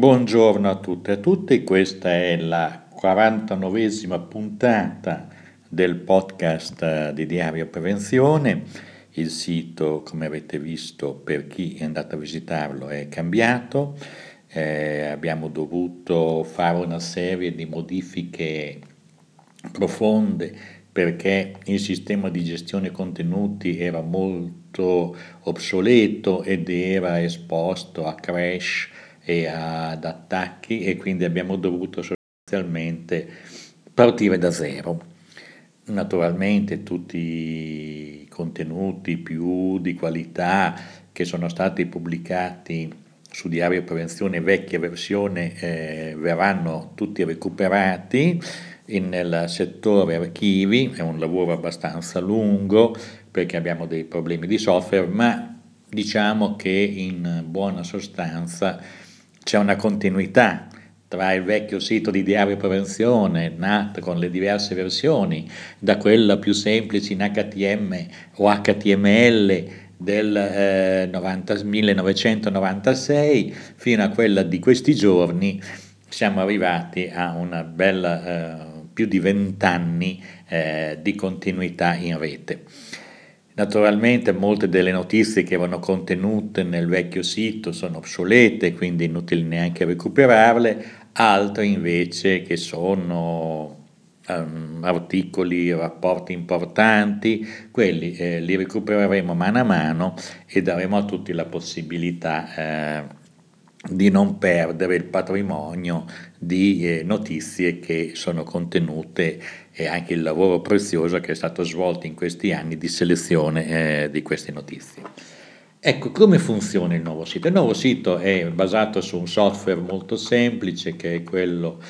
Buongiorno a tutte e a tutti, questa è la 49esima puntata del podcast eh, di Diario Prevenzione. Il sito, come avete visto, per chi è andato a visitarlo è cambiato. Eh, abbiamo dovuto fare una serie di modifiche profonde perché il sistema di gestione contenuti era molto obsoleto ed era esposto a crash e ad attacchi e quindi abbiamo dovuto sostanzialmente partire da zero. Naturalmente tutti i contenuti più di qualità che sono stati pubblicati su Diario Prevenzione vecchia versione eh, verranno tutti recuperati nel settore archivi, è un lavoro abbastanza lungo perché abbiamo dei problemi di software, ma diciamo che in buona sostanza c'è una continuità tra il vecchio sito di diario prevenzione, nato con le diverse versioni, da quella più semplice in HTML o HTML del eh, 90, 1996 fino a quella di questi giorni, siamo arrivati a una bella eh, più di vent'anni eh, di continuità in rete. Naturalmente molte delle notizie che erano contenute nel vecchio sito sono obsolete, quindi è inutile neanche recuperarle, altre invece che sono um, articoli, rapporti importanti, quelli eh, li recupereremo mano a mano e daremo a tutti la possibilità eh, di non perdere il patrimonio di eh, notizie che sono contenute e anche il lavoro prezioso che è stato svolto in questi anni di selezione eh, di queste notizie. Ecco, come funziona il nuovo sito? Il nuovo sito è basato su un software molto semplice che è quello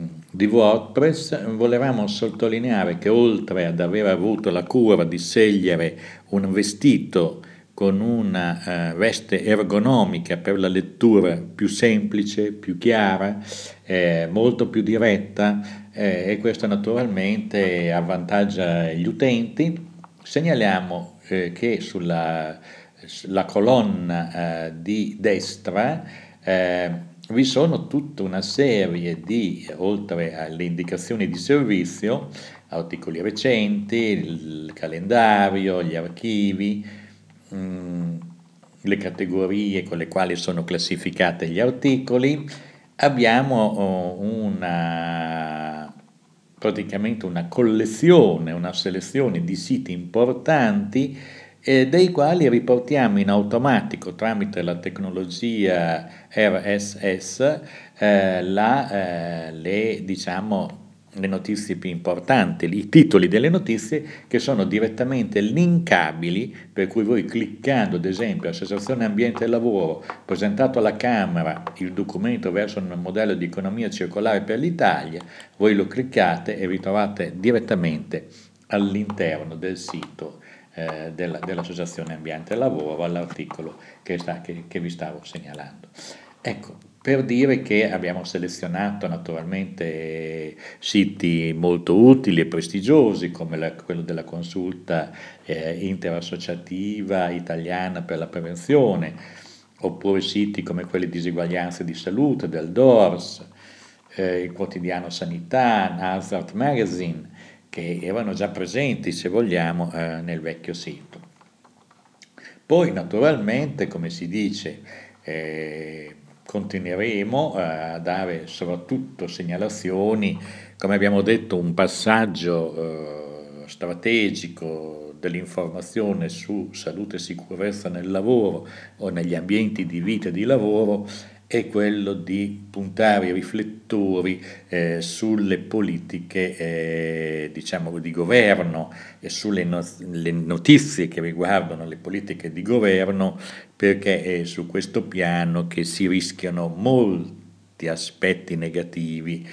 mm, di WordPress. Volevamo sottolineare che oltre ad aver avuto la cura di scegliere un vestito con una uh, veste ergonomica per la lettura più semplice, più chiara, eh, molto più diretta eh, e questo naturalmente avvantaggia gli utenti. Segnaliamo eh, che sulla colonna eh, di destra eh, vi sono tutta una serie di, oltre alle indicazioni di servizio, articoli recenti, il calendario, gli archivi, Mm, le categorie con le quali sono classificati gli articoli, abbiamo oh, una, praticamente una collezione, una selezione di siti importanti eh, dei quali riportiamo in automatico tramite la tecnologia RSS eh, la, eh, le, diciamo, le notizie più importanti, i titoli delle notizie che sono direttamente linkabili, per cui voi cliccando ad esempio Associazione Ambiente e Lavoro, presentato alla Camera il documento verso un modello di economia circolare per l'Italia, voi lo cliccate e vi trovate direttamente all'interno del sito eh, della, dell'Associazione Ambiente e Lavoro all'articolo che, sta, che, che vi stavo segnalando. Ecco, per dire che abbiamo selezionato naturalmente siti molto utili e prestigiosi come la, quello della consulta eh, interassociativa italiana per la prevenzione, oppure siti come quelli di diseguaglianze di salute del DORS, eh, il quotidiano Sanità, Hazard Magazine, che erano già presenti, se vogliamo, eh, nel vecchio sito. Poi naturalmente, come si dice, eh, continueremo a dare soprattutto segnalazioni, come abbiamo detto, un passaggio eh, strategico dell'informazione su salute e sicurezza nel lavoro o negli ambienti di vita e di lavoro è quello di puntare i riflettori eh, sulle politiche eh, diciamo, di governo e sulle no- notizie che riguardano le politiche di governo perché è su questo piano che si rischiano molti aspetti negativi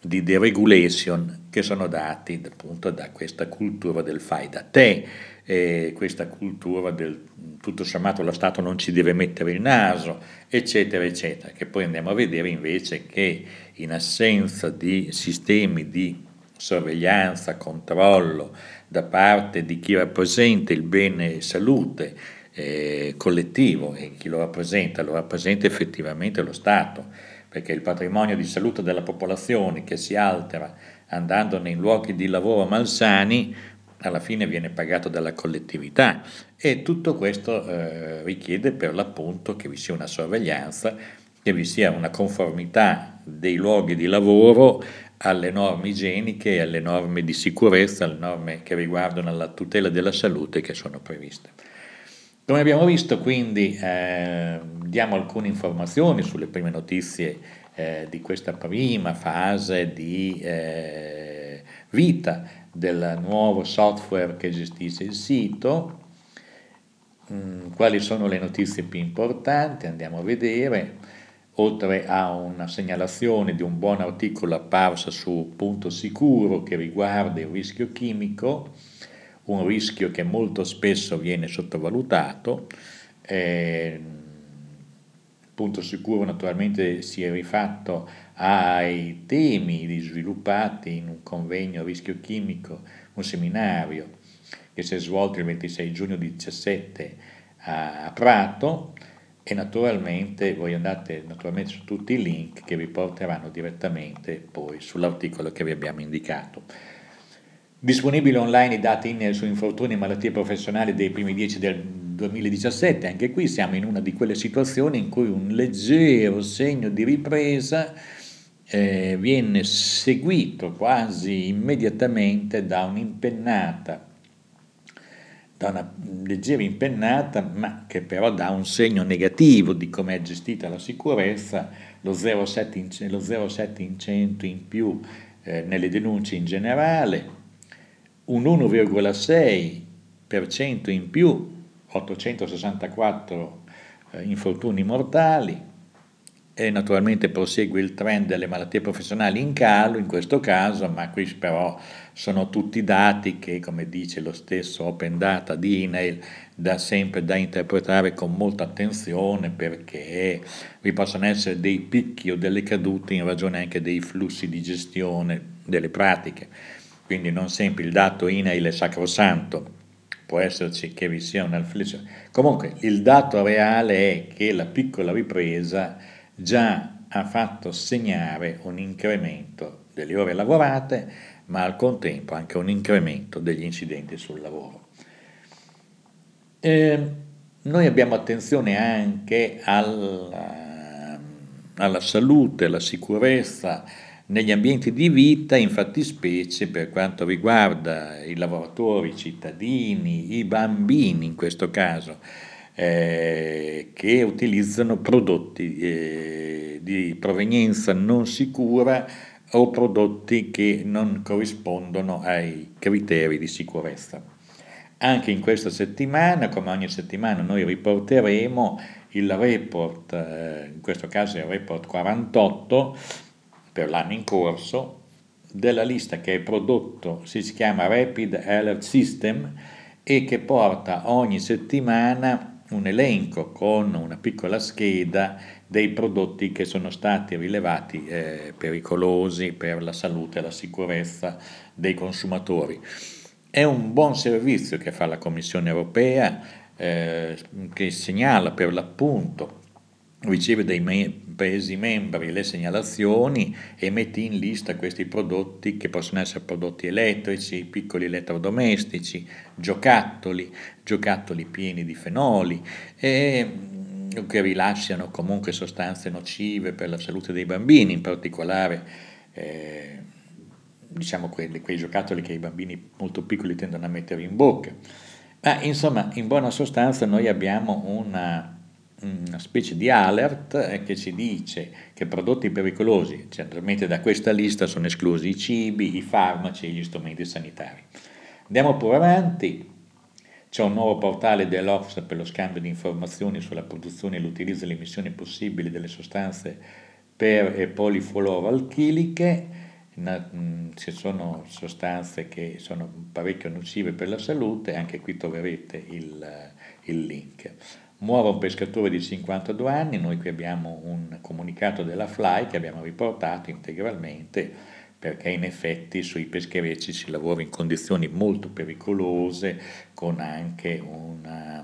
di deregulation che sono dati appunto da questa cultura del fai da te, eh, questa cultura del tutto sommato lo Stato non ci deve mettere il naso, eccetera, eccetera, che poi andiamo a vedere invece che in assenza di sistemi di sorveglianza, controllo da parte di chi rappresenta il bene salute, eh, collettivo e chi lo rappresenta, lo rappresenta effettivamente lo Stato, perché il patrimonio di salute della popolazione che si altera andando nei luoghi di lavoro malsani alla fine viene pagato dalla collettività e tutto questo eh, richiede per l'appunto che vi sia una sorveglianza, che vi sia una conformità dei luoghi di lavoro alle norme igieniche, alle norme di sicurezza, alle norme che riguardano la tutela della salute che sono previste. Come abbiamo visto quindi eh, diamo alcune informazioni sulle prime notizie eh, di questa prima fase di eh, vita del nuovo software che gestisce il sito, mm, quali sono le notizie più importanti, andiamo a vedere, oltre a una segnalazione di un buon articolo apparso su Punto Sicuro che riguarda il rischio chimico, un rischio che molto spesso viene sottovalutato. Eh, punto sicuro naturalmente si è rifatto ai temi sviluppati in un convegno a rischio chimico, un seminario che si è svolto il 26 giugno 2017 a Prato e naturalmente voi andate naturalmente su tutti i link che vi porteranno direttamente poi sull'articolo che vi abbiamo indicato. Disponibili online i dati INEL su infortuni e malattie professionali dei primi dieci del 2017, anche qui siamo in una di quelle situazioni in cui un leggero segno di ripresa eh, viene seguito quasi immediatamente da un'impennata, da una leggera impennata, ma che però dà un segno negativo di come è gestita la sicurezza, lo 0,7 in, lo 0,7 in 100 in più eh, nelle denunce in generale, un 1,6% in più 864 eh, infortuni mortali e naturalmente prosegue il trend delle malattie professionali in calo in questo caso, ma qui però sono tutti dati che, come dice lo stesso Open Data di INAIL, da sempre da interpretare con molta attenzione perché vi possono essere dei picchi o delle cadute in ragione anche dei flussi di gestione delle pratiche. Quindi non sempre il dato INAIL è sacrosanto, può esserci che vi sia un'inflessione. Comunque il dato reale è che la piccola ripresa già ha fatto segnare un incremento delle ore lavorate, ma al contempo anche un incremento degli incidenti sul lavoro. Eh, noi abbiamo attenzione anche alla, alla salute, alla sicurezza, negli ambienti di vita, in fattispecie per quanto riguarda i lavoratori, i cittadini, i bambini in questo caso, eh, che utilizzano prodotti eh, di provenienza non sicura o prodotti che non corrispondono ai criteri di sicurezza. Anche in questa settimana, come ogni settimana, noi riporteremo il report, eh, in questo caso il report 48, per l'anno in corso della lista che è prodotto, si chiama Rapid Alert System e che porta ogni settimana un elenco con una piccola scheda dei prodotti che sono stati rilevati eh, pericolosi per la salute e la sicurezza dei consumatori. È un buon servizio che fa la Commissione europea eh, che segnala per l'appunto riceve dai me- Paesi membri le segnalazioni e mette in lista questi prodotti che possono essere prodotti elettrici, piccoli elettrodomestici, giocattoli, giocattoli pieni di fenoli e mm, che rilasciano comunque sostanze nocive per la salute dei bambini, in particolare eh, diciamo quelli, quei giocattoli che i bambini molto piccoli tendono a mettere in bocca. Ma insomma, in buona sostanza noi abbiamo una una specie di alert eh, che ci dice che prodotti pericolosi, generalmente da questa lista sono esclusi i cibi, i farmaci e gli strumenti sanitari. Andiamo pure avanti, c'è un nuovo portale dell'Office per lo scambio di informazioni sulla produzione e l'utilizzo delle emissioni possibili delle sostanze per e polifluoroalchiliche, mm, ci sono sostanze che sono parecchio nocive per la salute, anche qui troverete il, il link. Muore un pescatore di 52 anni, noi qui abbiamo un comunicato della FLY che abbiamo riportato integralmente perché in effetti sui pescherecci si lavora in condizioni molto pericolose con anche una,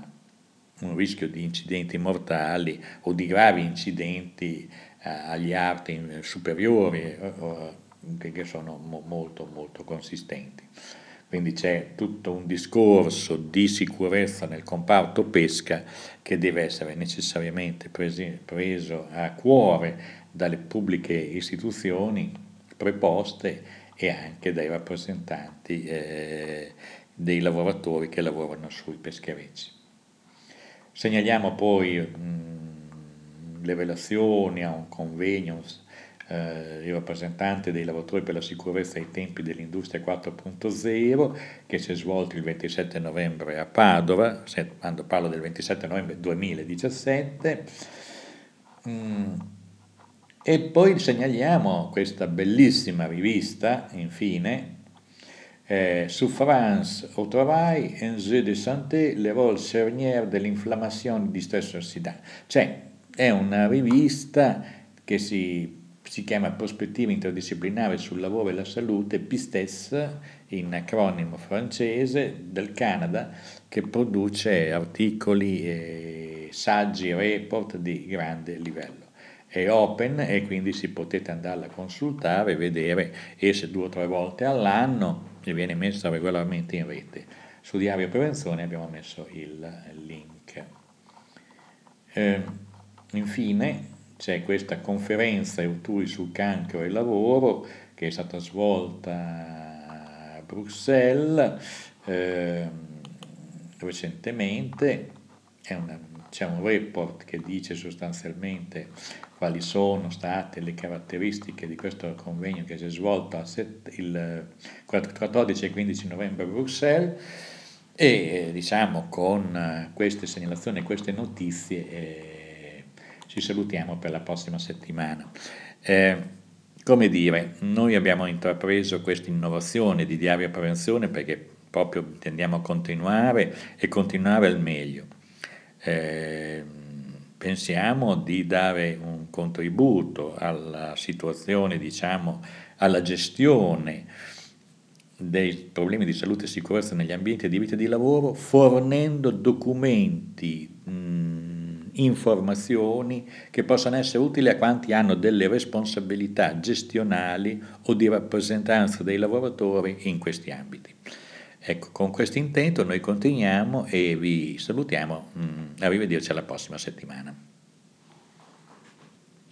un rischio di incidenti mortali o di gravi incidenti eh, agli arti superiori eh, che sono mo molto molto consistenti. Quindi c'è tutto un discorso di sicurezza nel comparto pesca che deve essere necessariamente presi, preso a cuore dalle pubbliche istituzioni preposte e anche dai rappresentanti eh, dei lavoratori che lavorano sui pescherecci. Segnaliamo poi mh, le relazioni a un convegno eh, il rappresentante dei lavoratori per la sicurezza ai tempi dell'industria 4.0 che si è svolto il 27 novembre a Padova, quando parlo del 27 novembre 2017. Mm. E poi segnaliamo questa bellissima rivista, infine, eh, su France au travail, enjeux de santé, le rôle cernière de l'inflammation di stress ossidante. Cioè, è una rivista che si si chiama Prospettiva interdisciplinare sul lavoro e la salute, PISTES, in acronimo francese, del Canada, che produce articoli, e saggi, report di grande livello. È open e quindi si potete andarla a consultare, vedere, esce due o tre volte all'anno e viene messa regolarmente in rete. Su Diario Prevenzione abbiamo messo il link. Eh, infine, c'è questa conferenza Euturi sul cancro e lavoro che è stata svolta a Bruxelles eh, recentemente, una, c'è un report che dice sostanzialmente quali sono state le caratteristiche di questo convegno che si è svolto il 14 e 15 novembre a Bruxelles. E diciamo con queste segnalazioni e queste notizie eh, ci salutiamo per la prossima settimana. Eh, come dire, noi abbiamo intrapreso questa innovazione di diaria prevenzione perché proprio intendiamo continuare e continuare al meglio. Eh, pensiamo di dare un contributo alla situazione, diciamo, alla gestione dei problemi di salute e sicurezza negli ambienti di vita e di lavoro, fornendo documenti informazioni che possano essere utili a quanti hanno delle responsabilità gestionali o di rappresentanza dei lavoratori in questi ambiti. Ecco, con questo intento noi continuiamo e vi salutiamo. Mm, arrivederci alla prossima settimana.